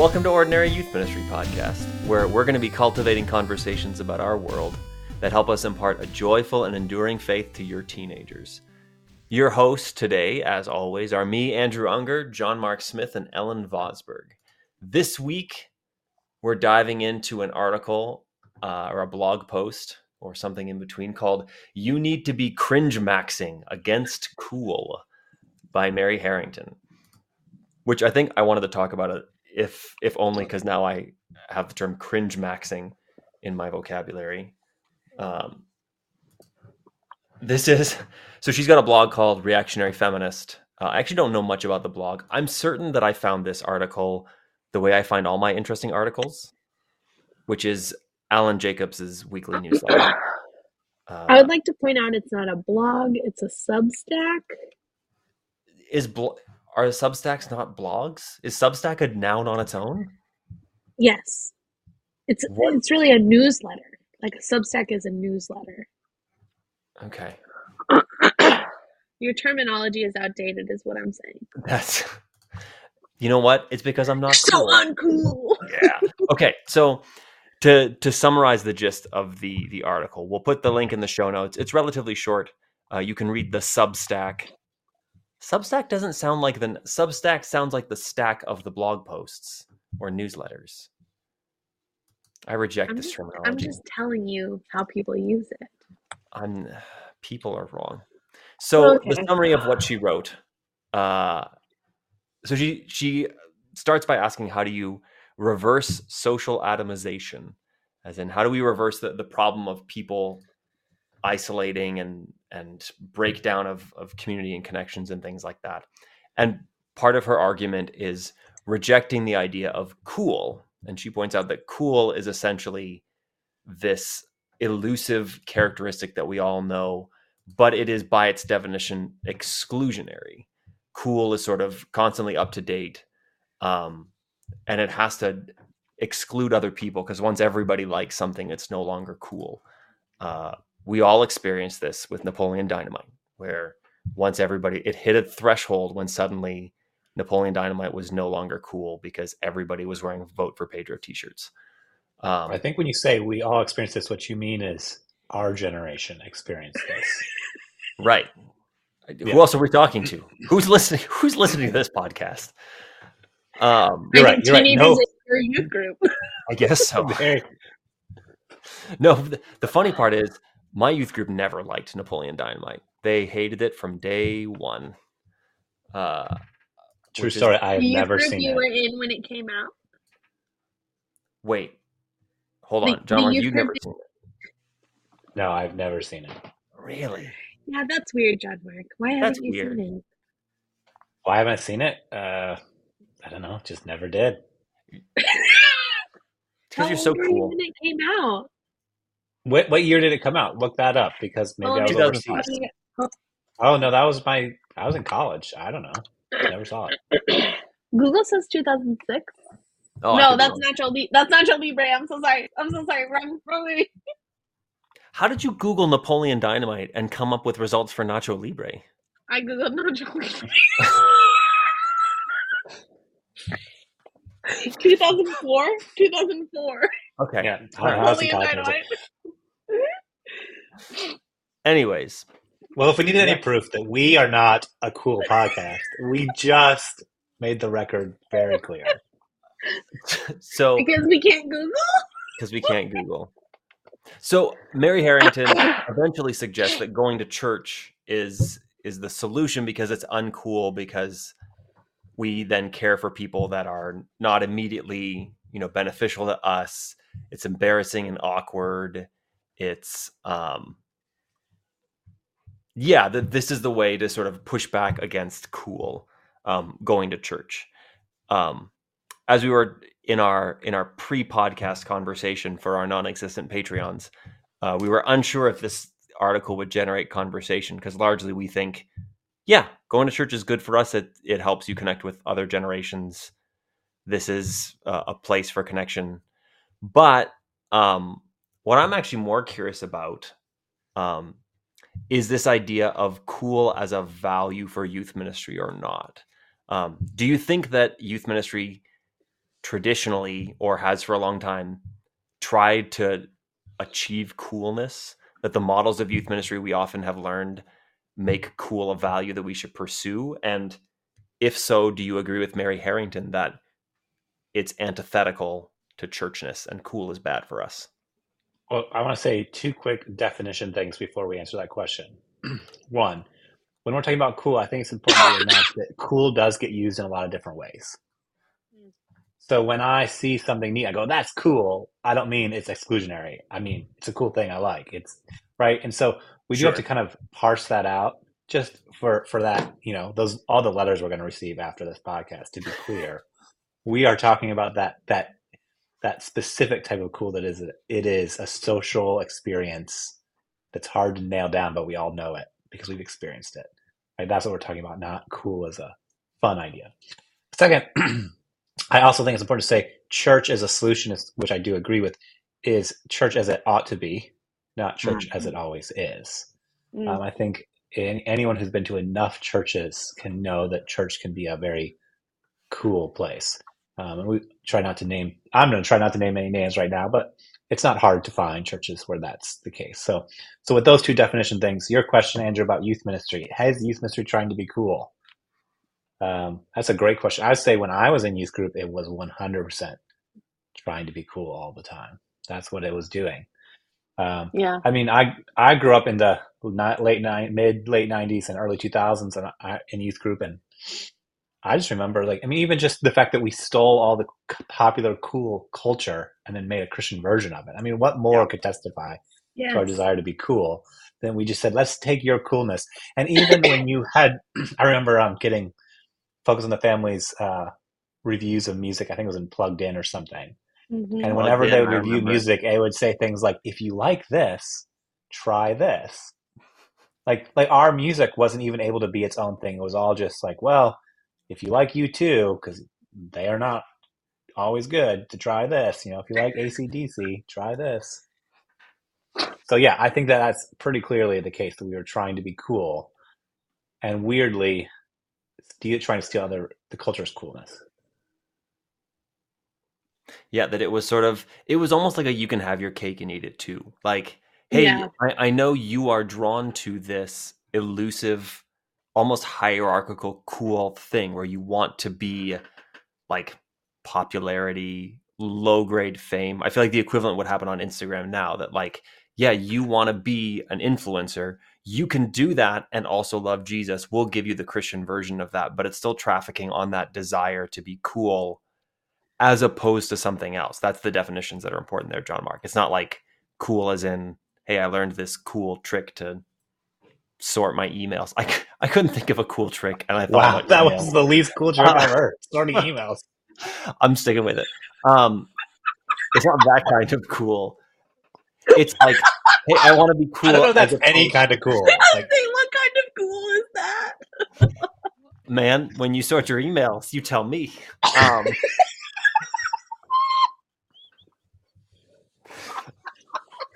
Welcome to Ordinary Youth Ministry Podcast, where we're going to be cultivating conversations about our world that help us impart a joyful and enduring faith to your teenagers. Your hosts today, as always, are me, Andrew Unger, John Mark Smith, and Ellen Vosberg. This week, we're diving into an article uh, or a blog post or something in between called You Need to Be Cringemaxxing Against Cool by Mary Harrington, which I think I wanted to talk about it if if only because now I have the term cringemaxxing in my vocabulary. Um, this is so she's got a blog called Reactionary Feminist. Uh, I actually don't know much about the blog. I'm certain that I found this article the way I find all my interesting articles, which is Alan Jacobs's weekly newsletter. Uh, I would like to point out it's not a blog; it's a Substack. Is bl- are Substacks not blogs? Is Substack a noun on its own? Yes, it's what? it's really a newsletter. Like a Substack is a newsletter. Okay. Your terminology is outdated, is what I'm saying. That's. You know what? It's because I'm not so cool. uncool. Yeah. Okay. So to to summarize the gist of the the article, we'll put the link in the show notes. It's relatively short. Uh, you can read the Substack. Substack doesn't sound like the Substack sounds like the stack of the blog posts or newsletters. I reject I'm this just, terminology. I'm just telling you how people use it. I'm people are wrong. So okay. the summary of what she wrote. Uh, so she she starts by asking how do you reverse social atomization as in how do we reverse the, the problem of people isolating and and breakdown of of community and connections and things like that. And part of her argument is rejecting the idea of cool and she points out that cool is essentially this elusive characteristic that we all know but it is by its definition exclusionary. Cool is sort of constantly up to date um, and it has to exclude other people because once everybody likes something it's no longer cool. Uh, we all experienced this with napoleon dynamite where once everybody it hit a threshold when suddenly napoleon dynamite was no longer cool because everybody was wearing vote for pedro t-shirts um, i think when you say we all experienced this what you mean is our generation experienced this right yeah. Who else are we talking to? Who's listening? Who's listening to this podcast? Um, you're right. You're right. No. Your youth group. I guess so. no, the, the funny part is my youth group never liked Napoleon Dynamite. They hated it from day one. Uh, True story. Is, I've never seen you it. were in when it came out. Wait, hold on, John. You've never seen it. No, I've never seen it. Really? Yeah, that's weird, John Mark. Why haven't that's you weird. seen it? Why haven't I seen it? Uh, I don't know. Just never did. Because you're so cool. When it came out. What what year did it come out? Look that up because maybe um, I was overseas. Oh no, that was my. I was in college. I don't know. Never saw it. Google says 2006. Oh, no, that's Nacho. Li- that's Nacho Libre. I'm so sorry. I'm so sorry. Wrong, wrong movie. How did you Google Napoleon Dynamite and come up with results for Nacho Libre? I googled Nacho Libre. 2004? 2004. Okay. Yeah. Napoleon Dynamite. Anyways. Well, if we needed any proof that we are not a cool podcast, we just made the record very clear. so because we can't Google. Because we can't Google. So Mary Harrington eventually suggests that going to church is is the solution because it's uncool because we then care for people that are not immediately you know beneficial to us it's embarrassing and awkward it's um yeah the, this is the way to sort of push back against cool um going to church. Um as we were in our in our pre-podcast conversation for our non-existent patreons uh, we were unsure if this article would generate conversation because largely we think yeah going to church is good for us. It, it helps you connect with other generations. This is a, a place for connection. But um, what i'm actually more curious about um, is this idea of cool as a value for youth ministry or not. Um, do you think that youth ministry traditionally or has for a long time tried to achieve coolness that the models of youth ministry we often have learned make cool a value that we should pursue? And if so do you agree with mary harrington that it's antithetical to churchness and cool is bad for us well i want to say two quick definition things before we answer that question one when we're talking about cool i think it's important to announce that cool does get used in a lot of different ways so when I see something neat, I go, that's cool. I don't mean it's exclusionary. I mean, it's a cool thing I like. It's right. And so we do have to kind of parse that out just for, for that, you know, those, all the letters we're going to receive after this podcast, to be clear, we are talking about that, that, that specific type of cool that is, it is a social experience that's hard to nail down, but we all know it because we've experienced it. Right. That's what we're talking about. Not cool as a fun idea. Second, I also think it's important to say church as a solution, which I do agree with, is church as it ought to be, not church mm. as it always is. Mm. Um, I think anyone who's been to enough churches can know that church can be a very cool place. Um, and we try not to name. I'm going to try not to name any names right now, but it's not hard to find churches where that's the case. So, so with those two definition things, your question, Andrew, about youth ministry, has youth ministry trying to be cool? Um, that's a great question. I'd say when I was in youth group, it was 100% trying to be cool all the time. That's what it was doing. Um, yeah. I mean, I I grew up in the late nine, mid late '90s and early 2000s, and I, in youth group, and I just remember, like, I mean, even just the fact that we stole all the popular, cool culture and then made a Christian version of it. I mean, what more yeah. could testify yes. to our desire to be cool than we just said, let's take your coolness. And even when you had, I remember um, getting Focus on the Family's uh, reviews of music. I think it was in Plugged In or something. Mm-hmm. And whenever in, they would review music, they would say things like, "If you like this, try this." Like, like our music wasn't even able to be its own thing. It was all just like, well, if you like U2, because they are not always good, to try this. You know, if you like ACDC, try this. So yeah, I think that that's pretty clearly the case that we were trying to be cool, and weirdly, steal, trying to steal other the culture's coolness. Yeah, that it was sort of it was almost like a you can have your cake and eat it too. Like, hey, yeah. I, I know you are drawn to this elusive, almost hierarchical, cool thing where you want to be like popularity, low grade fame. I feel like the equivalent would happen on Instagram now that like, yeah, you want to be an influencer, you can do that and also love Jesus. We'll give you the Christian version of that, but it's still trafficking on that desire to be cool as opposed to something else. That's the definitions that are important there, John Mark. It's not like cool as in, hey, I learned this cool trick to sort my emails. I, I couldn't think of a cool trick, and I thought wow, that emails. was the least cool trick I've heard. Sorting emails. I'm sticking with it. Um, it's not that kind of cool. It's like hey, I want to be cool. I don't know that's any kind of cool. Like, what kind of cool is that? man, when you sort your emails, you tell me. Um,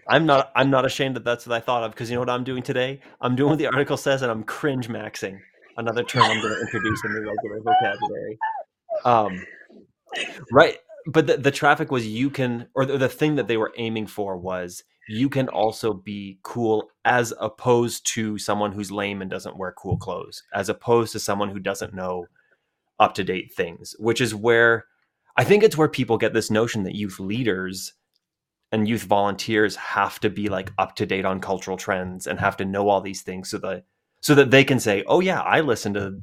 I'm not. I'm not ashamed that that's what I thought of because you know what I'm doing today. I'm doing what the article says, and I'm cringemaxxing. Another term I'm going to introduce in the regular vocabulary. Um, right, but the, the traffic was you can, or the, the thing that they were aiming for was you can also be cool as opposed to someone who's lame and doesn't wear cool clothes, as opposed to someone who doesn't know up to date things, which is where I think it's where people get this notion that youth leaders and youth volunteers have to be like up to date on cultural trends and have to know all these things so that so that they can say, "Oh yeah, I listen to,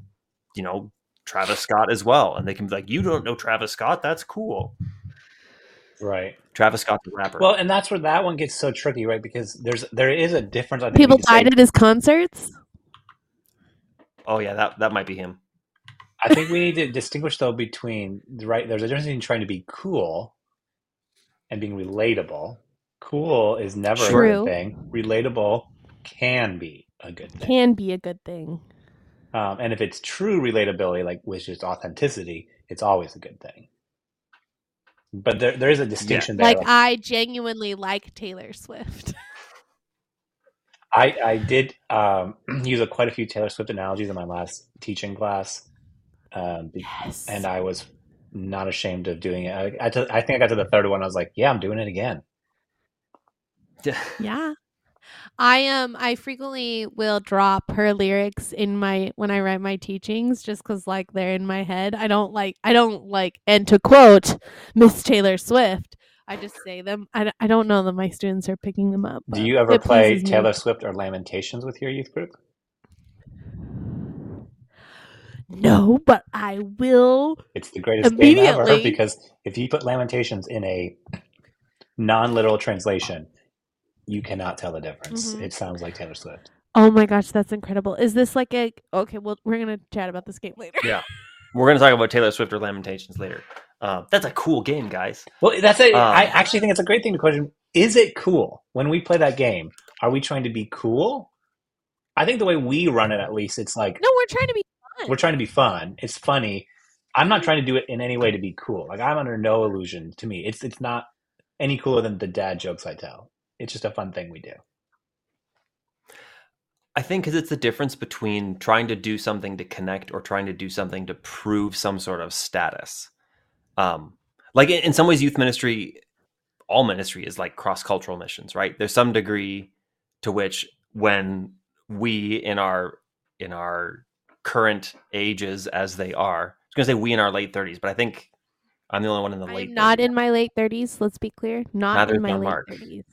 you know, Travis Scott as well," and they can be like, "You don't know Travis Scott? That's cool." Right. Travis Scott, the rapper. Well, and that's where that one gets so tricky, right? Because there's there is a difference. I think People died at his concerts. Oh yeah, that that might be him. I think we need to distinguish though between right. There's a difference between trying to be cool and being relatable. Cool is never True. a good thing. Relatable can be a good thing. Can be a good thing. Um, and if it's true relatability, like which is authenticity, it's always a good thing but there there is a distinction yeah. there. Like I genuinely like Taylor Swift. I I did um, use a, quite a few Taylor Swift analogies in my last teaching class, um, yes. and I was not ashamed of doing it. I, I, t- I think I got to the third one. I was like, yeah, I'm doing it again. yeah. I um I frequently will drop her lyrics in my when I write my teachings just cuz like they're in my head. I don't like I don't like and to quote Miss Taylor Swift, I just say them. I, I don't know that my students are picking them up. Do you ever play Taylor me. Swift or Lamentations with your youth group? No, but I will. It's the greatest game ever because if you put Lamentations in a non-literal translation, you cannot tell the difference. Mm-hmm. It sounds like Taylor Swift. Oh my gosh, that's incredible! Is this like a okay? Well, we're gonna chat about this game later. Yeah, we're gonna talk about Taylor Swift or Lamentations later. Uh, that's a cool game, guys. Well, that's it. Um, I actually think it's a great thing to question. Is it cool when we play that game? Are we trying to be cool? I think the way we run it, at least, it's like no, we're trying to be fun. We're trying to be fun. It's funny. I'm not trying to do it in any way to be cool. Like I'm under no illusion. To me, it's it's not any cooler than the dad jokes I tell. It's just a fun thing we do. I think because it's the difference between trying to do something to connect or trying to do something to prove some sort of status. Um, like in, in some ways, youth ministry, all ministry is like cross cultural missions, right? There's some degree to which when we in our in our current ages as they are. I was going to say we in our late 30s, but I think I'm the only one in the I'm late. Not 30s. in my late 30s. Let's be clear. Not Neither in my late 30s.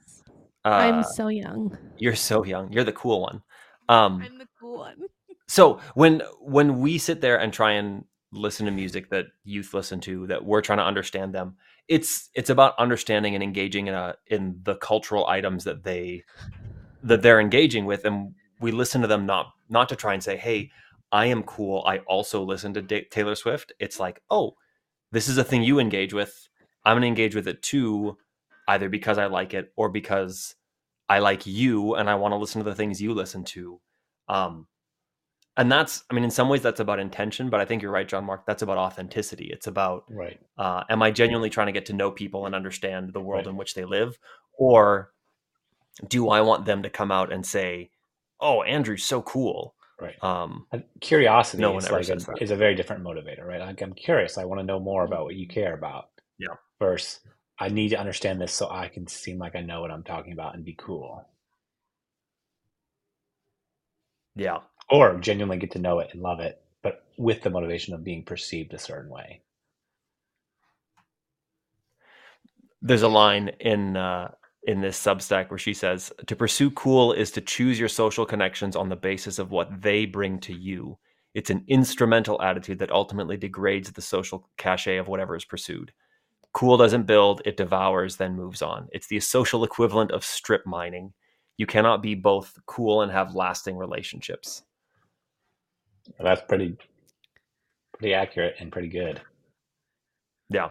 Uh, I'm so young. You're so young. You're the cool one. Um, I'm the cool one. so when when we sit there and try and listen to music that youth listen to, that we're trying to understand them, it's it's about understanding and engaging in a in the cultural items that they that they're engaging with, and we listen to them not not to try and say, hey I am cool. I also listen to Taylor Swift. It's like, oh, this is a thing you engage with. I'm going to engage with it too, either because I like it or because I like you and I want to listen to the things you listen to. Um, and that's, I mean, in some ways that's about intention, but I think you're right, John Mark. That's about authenticity. It's about, right. Uh, am I genuinely trying to get to know people and understand the world right. in which they live? Or do I want them to come out and say, oh, Andrew's so cool? Right. Um, curiosity no is like a, is a very different motivator, right? Like I'm curious. I want to know more about what you care about. Yeah. Versus, I need to understand this so I can seem like I know what I'm talking about and be cool. Yeah. Or genuinely get to know it and love it, but with the motivation of being perceived a certain way. There's a line in uh, in this Substack where she says to pursue cool is to choose your social connections on the basis of what they bring to you. It's an instrumental attitude that ultimately degrades the social cachet of whatever is pursued. Cool doesn't build, it devours, then moves on. It's the social equivalent of strip mining. You cannot be both cool and have lasting relationships. That's pretty pretty accurate and pretty good. Yeah.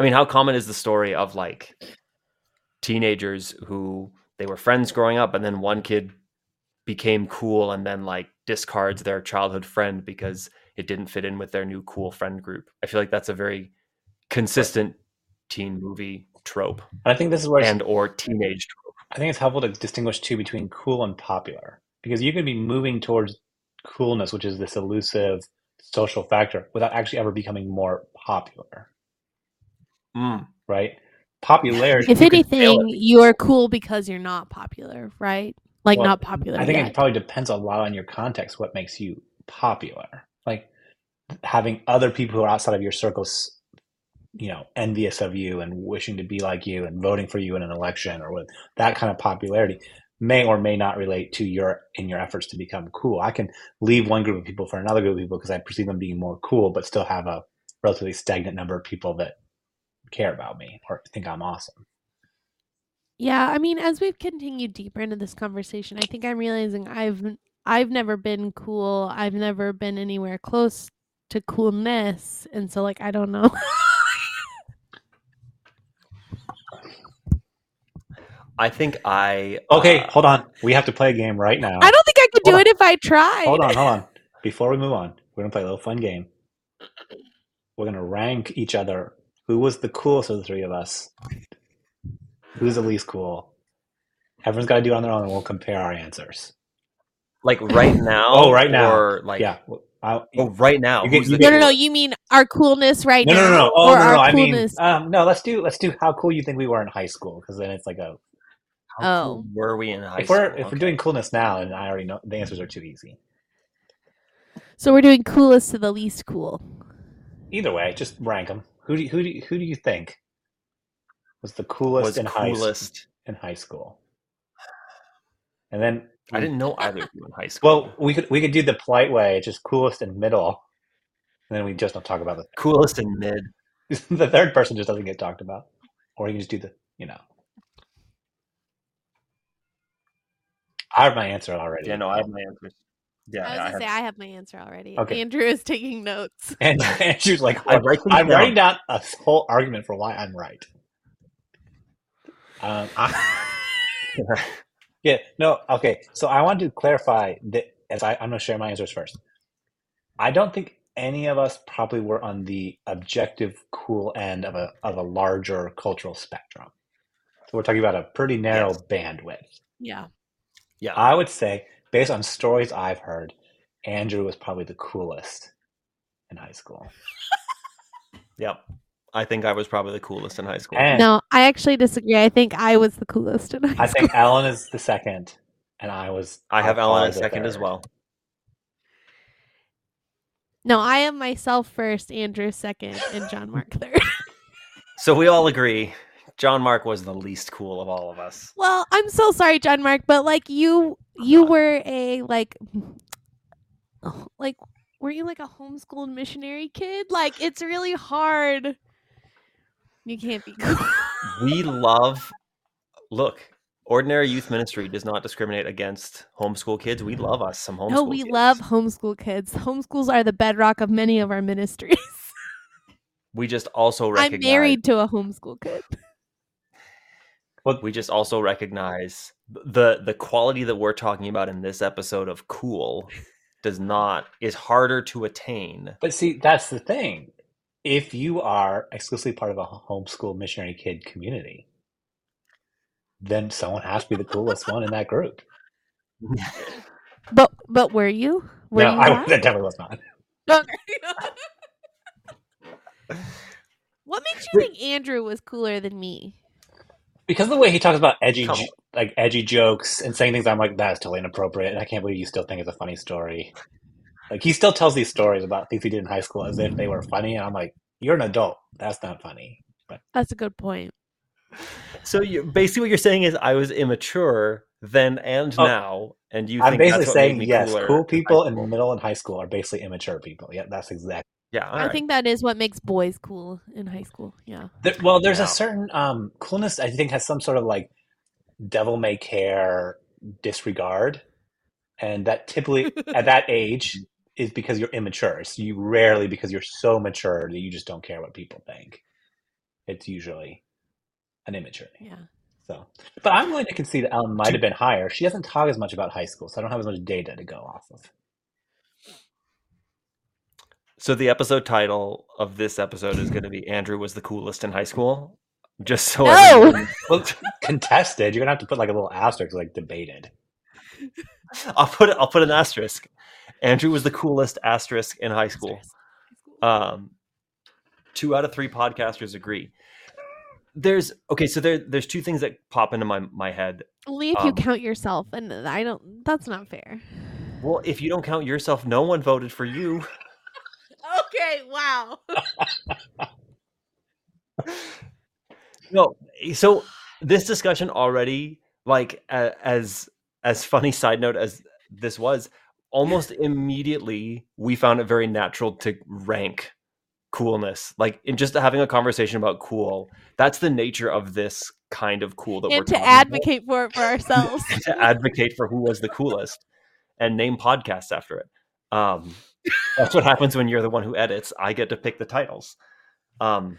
I mean, how common is the story of like teenagers who they were friends growing up and then one kid became cool and then like discards their childhood friend because it didn't fit in with their new cool friend group. I feel like that's a very consistent teen movie trope. I think this is where and or teenage trope. I think it's helpful to distinguish too between cool and popular because you can be moving towards coolness, which is this elusive social factor, without actually ever becoming more popular. Mm. Right? Popularity. If anything, you are cool because you're not popular, right? Like well, not popular. I think yet. it probably depends a lot on your context what makes you popular. Like having other people who are outside of your circles you know envious of you and wishing to be like you and voting for you in an election or with that kind of popularity may or may not relate to your in your efforts to become cool i can leave one group of people for another group of people because i perceive them being more cool but still have a relatively stagnant number of people that care about me or think I'm awesome. Yeah, I mean, as we've continued deeper into this conversation, I think I'm realizing I've I've never been cool. I've never been anywhere close to coolness, and so like I don't know. I think I Okay, uh, hold on. We have to play a game right now. I don't think I could hold do on. it if I tried. Hold on, hold on. Before we move on, we're gonna play a little fun game. We're gonna rank each other who was the coolest of the three of us? Who's the least cool? Everyone's got to do it on their own, and we'll compare our answers. Like right now? oh, right now. Or like yeah, I, oh, right now. You get, you no, no, no. You mean our coolness right no, now? No, no, no. Oh, no, no. I coolness... mean, um, no. Let's do let's do how cool you think we were in high school, because then it's like a. How oh, cool were we in high if school? We're, if okay. we're doing coolness now, and I already know the answers are too easy. So we're doing coolest to the least cool. Either way, just rank them. Who do you, who do you, who do you think was the coolest was in coolest. high in high school? And then I didn't know either of you in high school. Well, we could we could do the polite way, just coolest in middle, and then we just don't talk about the coolest in mid. the third person just doesn't get talked about, or you can just do the you know. I have my answer already. Yeah, no, I have my answer. Yeah, I was gonna I say I have my answer already. Okay. Andrew is taking notes. And Andrew's like, I'm, writing, I'm writing down a whole argument for why I'm right. Um, I, yeah, no, okay. So I want to clarify that as I, I'm going to share my answers first. I don't think any of us probably were on the objective cool end of a of a larger cultural spectrum. So we're talking about a pretty narrow yes. bandwidth. Yeah. Yeah. I would say, based on stories I've heard, Andrew was probably the coolest in high school. yep. I think I was probably the coolest in high school. And no, I actually disagree. I think I was the coolest in high school. I think Ellen is the second, and I was. I have Ellen as second as well. No, I am myself first, Andrew second, and John Mark third. so we all agree John Mark was the least cool of all of us. Well, I'm so sorry, John Mark, but like you you were a like like were you like a homeschooled missionary kid? Like it's really hard you can't be cool. we love look, ordinary youth ministry does not discriminate against homeschool kids. We love us some homeschool. No, we kids. love homeschool kids. Homeschools are the bedrock of many of our ministries. we just also recognize I'm married to a homeschool kid. But we just also recognize the the quality that we're talking about in this episode of cool does not is harder to attain. But see, that's the thing if you are exclusively part of a homeschool missionary kid community, then someone has to be the coolest one in that group. But but were you? Were no, you I, that definitely was not. what makes you think Andrew was cooler than me? Because of the way he talks about edgy, like edgy jokes and saying things, I'm like, that's totally inappropriate, and I can't believe you still think it's a funny story. Like he still tells these stories about things he did in high school as if they were funny, and I'm like, you're an adult. That's not funny. But that's a good point. So you basically what you're saying is I was immature then and oh, now, and you. I'm basically saying yes. Cool people in, in middle and high school are basically immature people. Yeah, that's exactly. Yeah, I right. think that is what makes boys cool in high school. Yeah. There, well, there's yeah. a certain um, coolness. I think has some sort of like devil may care disregard, and that typically at that age is because you're immature. So you rarely, because you're so mature that you just don't care what people think. It's usually an immaturity. Yeah. So, but I'm willing to concede that Ellen might have been higher. She doesn't talk as much about high school, so I don't have as much data to go off of. So the episode title of this episode is going to be Andrew was the coolest in high school. Just so no! everyone... well, contested. You're gonna have to put like a little asterisk, like debated. I'll put I'll put an asterisk. Andrew was the coolest asterisk in high school. Um, two out of three podcasters agree. There's okay, so there there's two things that pop into my my head. Only if um, you count yourself, and I don't. That's not fair. Well, if you don't count yourself, no one voted for you. Okay. Wow. no, so this discussion already, like as as funny side note as this was, almost immediately we found it very natural to rank coolness like in just having a conversation about cool that's the nature of this kind of cool that and we're to advocate about. for it for ourselves to advocate for who was the coolest and name podcasts after it um that's what happens when you're the one who edits. I get to pick the titles. Um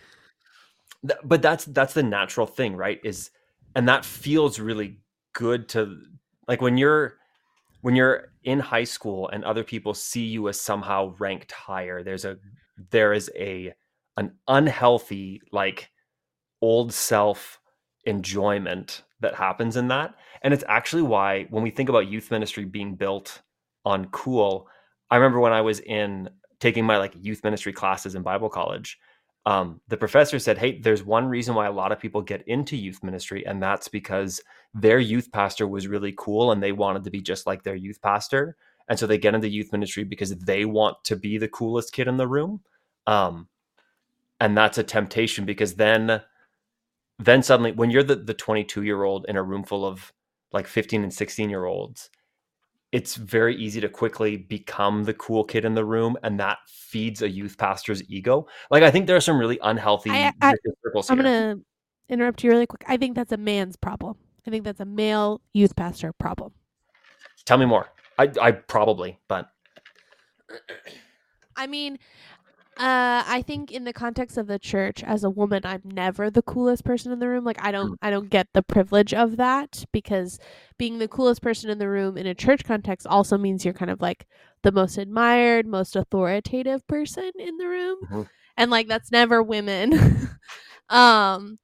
th- but that's that's the natural thing right is and that feels really good to like when you're when you're in high school and other people see you as somehow ranked higher there's a there is a an unhealthy like old self enjoyment that happens in that. And it's actually why when we think about youth ministry being built on cool I remember when I was in taking my like youth ministry classes in Bible college, um, the professor said, Hey, there's one reason why a lot of people get into youth ministry, and that's because their youth pastor was really cool and they wanted to be just like their youth pastor. And so they get into youth ministry because they want to be the coolest kid in the room. Um, and that's a temptation because then then suddenly when you're the, the 22 year old in a room full of like 15 and 16 year olds it's very easy to quickly become the cool kid in the room and that feeds a youth pastor's ego. Like i think there are some really unhealthy I, I, circles i'm gonna interrupt you really quick. I think that's a man's problem. I think that's a male youth pastor problem. Tell me more. I i probably but i mean uh, I think in the context of the church, as a woman, I'm never the coolest person in the room. Like I don't, I don't get the privilege of that because being the coolest person in the room in a church context also means you're kind of like the most admired, most authoritative person in the room, mm-hmm. and like that's never women. um,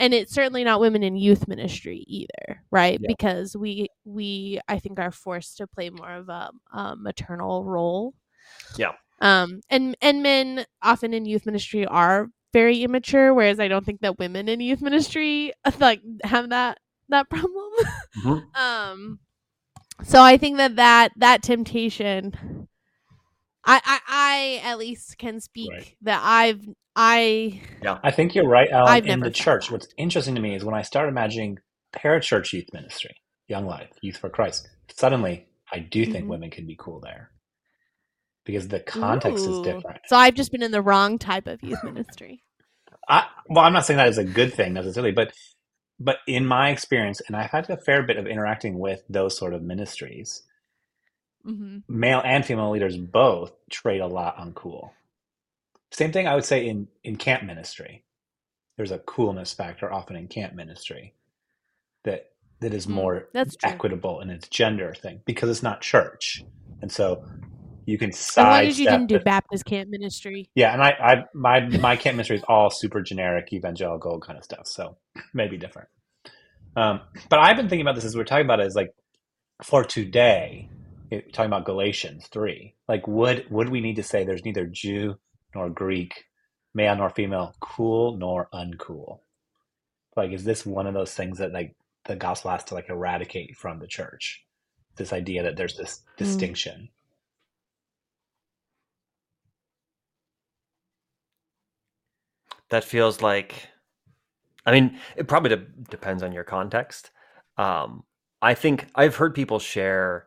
and it's certainly not women in youth ministry either, right? Yeah. Because we we I think are forced to play more of a, a maternal role. Yeah um, and and men often in youth ministry are very immature, whereas I don't think that women in youth ministry like have that that problem. Mm-hmm. um, so I think that that that temptation, I I, I at least can speak right. that I've I yeah I think you're right, Ellen. I've in the church, that. what's interesting to me is when I start imagining parachurch youth ministry, Young Life, Youth for Christ. Suddenly, I do think mm-hmm. women can be cool there because the context Ooh. is different. So I've just been in the wrong type of youth ministry. I, well, I'm not saying that is a good thing necessarily, but but in my experience, and I've had a fair bit of interacting with those sort of ministries, mm-hmm. male and female leaders both trade a lot on cool. Same thing I would say in in camp ministry. There's a coolness factor often in camp ministry that that is mm, more That's equitable in its gender thing because it's not church. And so you can side. As long as you didn't do Baptist camp ministry. Yeah, and I, I, my, my camp ministry is all super generic evangelical kind of stuff, so maybe different. Um, but I've been thinking about this as we're talking about it is like for today, talking about Galatians three. Like, would would we need to say there's neither Jew nor Greek, male nor female, cool nor uncool? Like, is this one of those things that like the gospel has to like eradicate from the church? This idea that there's this mm. distinction. That feels like i mean it probably de- depends on your context. Um, i think i've heard people share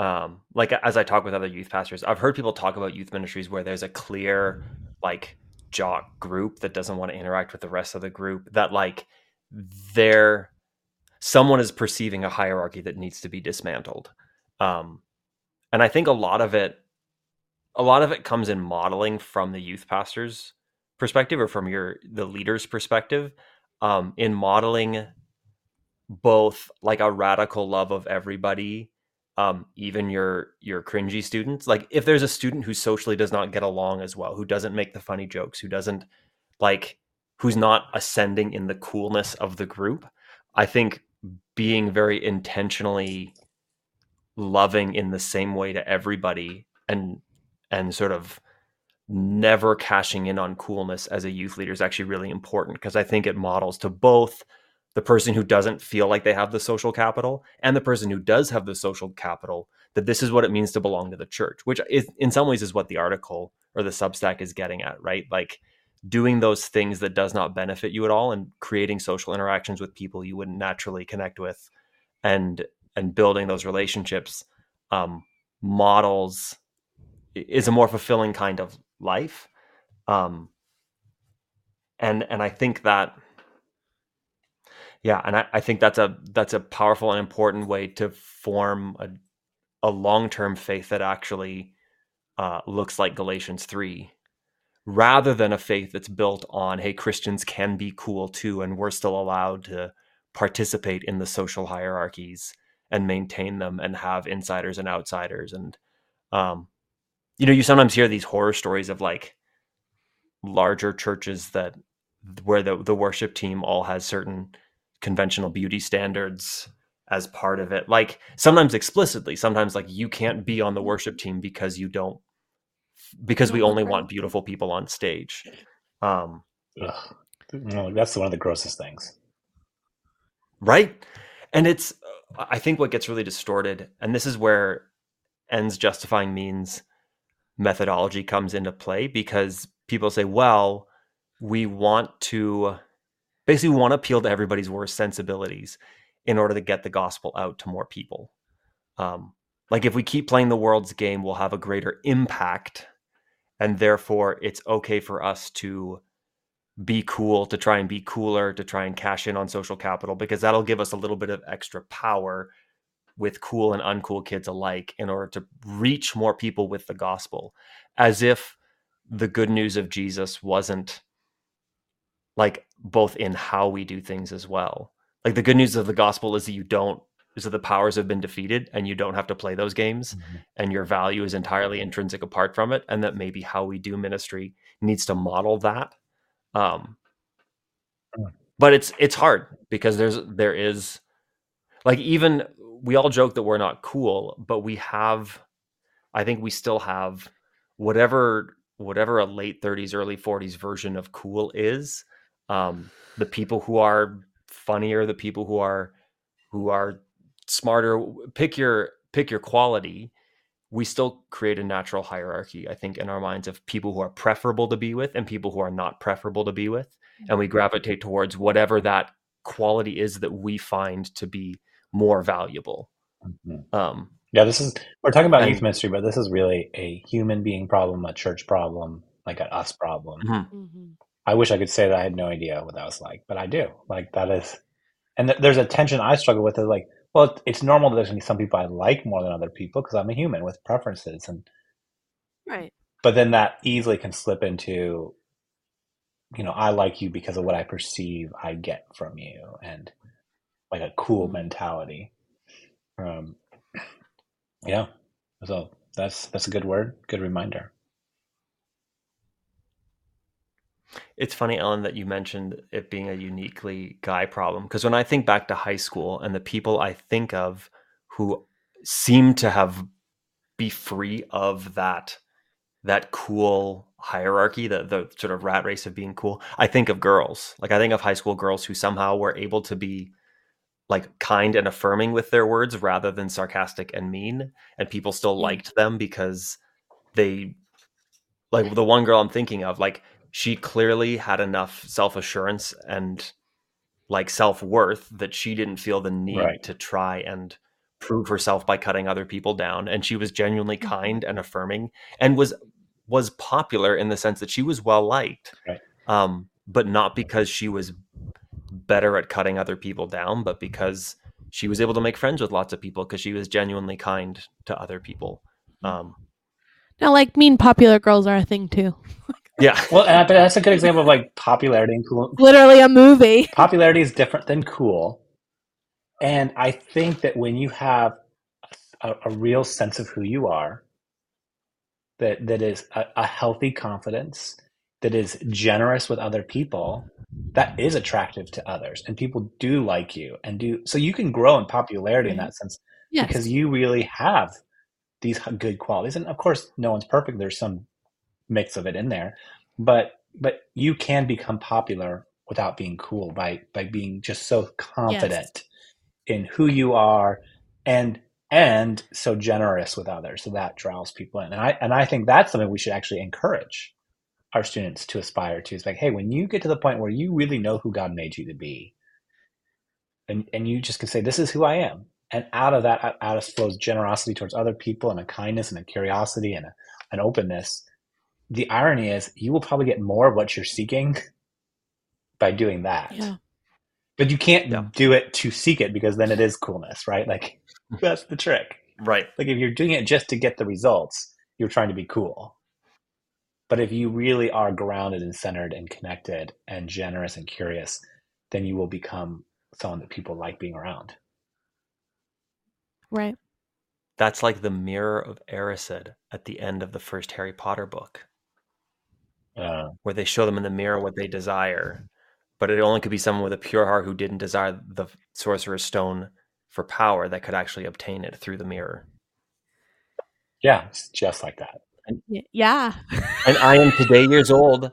um, like as i talk with other youth pastors i've heard people talk about youth ministries where there's a clear like jock group that doesn't want to interact with the rest of the group that like they're someone is perceiving a hierarchy that needs to be dismantled. Um, and i think a lot of it a lot of it comes in modeling from the youth pastors perspective or from your the leader's perspective um, in modeling both like a radical love of everybody um, even your your cringy students. Like if there's a student who socially does not get along as well who doesn't make the funny jokes who doesn't like who's not ascending in the coolness of the group i think being very intentionally loving in the same way to everybody and and sort of never cashing in on coolness as a youth leader is actually really important because I think it models to both the person who doesn't feel like they have the social capital and the person who does have the social capital that this is what it means to belong to the church, which is in some ways is what the article or the Substack is getting at, right? Like doing those things that does not benefit you at all and creating social interactions with people you wouldn't naturally connect with and and building those relationships um, models is a more fulfilling kind of life um and and i think that yeah and I, I think that's a that's a powerful and important way to form a, a long-term faith that actually uh, looks like galatians 3 rather than a faith that's built on hey christians can be cool too and we're still allowed to participate in the social hierarchies and maintain them and have insiders and outsiders and um, you know you sometimes hear these horror stories of like larger churches that where the the worship team all has certain conventional beauty standards as part of it. Like sometimes explicitly, sometimes like you can't be on the worship team because you don't because we only want beautiful people on stage. Um no, that's one of the grossest things. Right? And it's I think what gets really distorted and this is where ends justifying means methodology comes into play because people say, well, we want to basically want to appeal to everybody's worst sensibilities in order to get the gospel out to more people. Um, like if we keep playing the world's game, we'll have a greater impact, and therefore it's okay for us to be cool, to try and be cooler, to try and cash in on social capital, because that'll give us a little bit of extra power with cool and uncool kids alike in order to reach more people with the gospel, as if the good news of Jesus wasn't like both in how we do things as well. Like the good news of the gospel is that you don't is that the powers have been defeated and you don't have to play those games mm-hmm. and your value is entirely intrinsic apart from it and that maybe how we do ministry needs to model that um but it's it's hard because there's there is like even we all joke that we're not cool but we have i think we still have whatever whatever a late 30s early 40s version of cool is um, the people who are funnier, the people who are who are smarter. Pick your pick your quality. We still create a natural hierarchy, I think, in our minds of people who are preferable to be with and people who are not preferable to be with, and we gravitate towards whatever that quality is that we find to be more valuable. Mm-hmm. Um, yeah, this is we're talking about and, youth ministry, but this is really a human being problem, a church problem, like an us problem. Mm-hmm. mm-hmm. I wish I could say that I had no idea what that was like, but I do. Like that is, and th- there's a tension I struggle with. Is like, well, it's normal that there's gonna be some people I like more than other people because I'm a human with preferences, and right. But then that easily can slip into, you know, I like you because of what I perceive I get from you, and like a cool mm-hmm. mentality. Um, yeah. So that's that's a good word, good reminder. It's funny, Ellen, that you mentioned it being a uniquely guy problem. Because when I think back to high school and the people I think of who seem to have be free of that that cool hierarchy, the the sort of rat race of being cool, I think of girls. Like I think of high school girls who somehow were able to be like kind and affirming with their words rather than sarcastic and mean, and people still mm. liked them because they like the one girl I'm thinking of, like she clearly had enough self-assurance and like self-worth that she didn't feel the need right. to try and prove herself by cutting other people down and she was genuinely mm-hmm. kind and affirming and was was popular in the sense that she was well liked right. um, but not because she was better at cutting other people down but because she was able to make friends with lots of people because she was genuinely kind to other people um, now like mean popular girls are a thing too Yeah. Well, but that's a good example of like popularity and cool. Literally a movie. Popularity is different than cool. And I think that when you have a, a real sense of who you are, that that is a, a healthy confidence, that is generous with other people, that is attractive to others, and people do like you and do. So you can grow in popularity in that sense yes. because you really have these good qualities. And of course, no one's perfect. There's some mix of it in there. But but you can become popular without being cool by by being just so confident yes. in who you are and and so generous with others. So that draws people in. And I and I think that's something we should actually encourage our students to aspire to. It's like, hey, when you get to the point where you really know who God made you to be, and and you just can say, This is who I am. And out of that out of flows generosity towards other people and a kindness and a curiosity and a, an openness the irony is you will probably get more of what you're seeking by doing that. Yeah. But you can't yeah. do it to seek it because then it is coolness, right? Like that's the trick. Right. Like if you're doing it just to get the results, you're trying to be cool. But if you really are grounded and centered and connected and generous and curious, then you will become someone that people like being around. Right. That's like the mirror of Erised at the end of the first Harry Potter book uh, where they show them in the mirror what they desire, but it only could be someone with a pure heart who didn't desire the sorcerer's stone for power that could actually obtain it through the mirror. Yeah, it's just like that. And, yeah. and I am today years old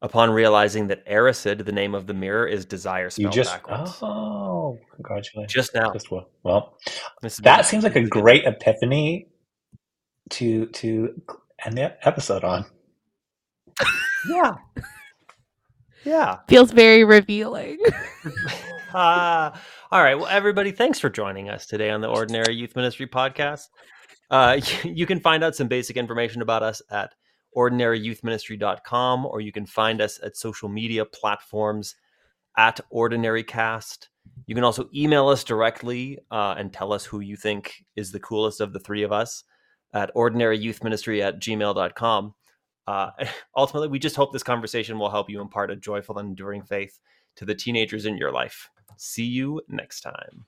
upon realizing that Erised, the name of the mirror, is desire spelled you just, backwards. Oh, congratulations. Just now. Just well, well that seems like a great epiphany to to end the episode on. Yeah. Yeah. Feels very revealing. uh, all right. Well, everybody, thanks for joining us today on the Ordinary Youth Ministry podcast. Uh, you can find out some basic information about us at ordinaryyouthministry.com or you can find us at social media platforms at ordinarycast. You can also email us directly uh, and tell us who you think is the coolest of the three of us at ordinaryyouthministry at gmail.com. Uh, ultimately, we just hope this conversation will help you impart a joyful and enduring faith to the teenagers in your life. See you next time.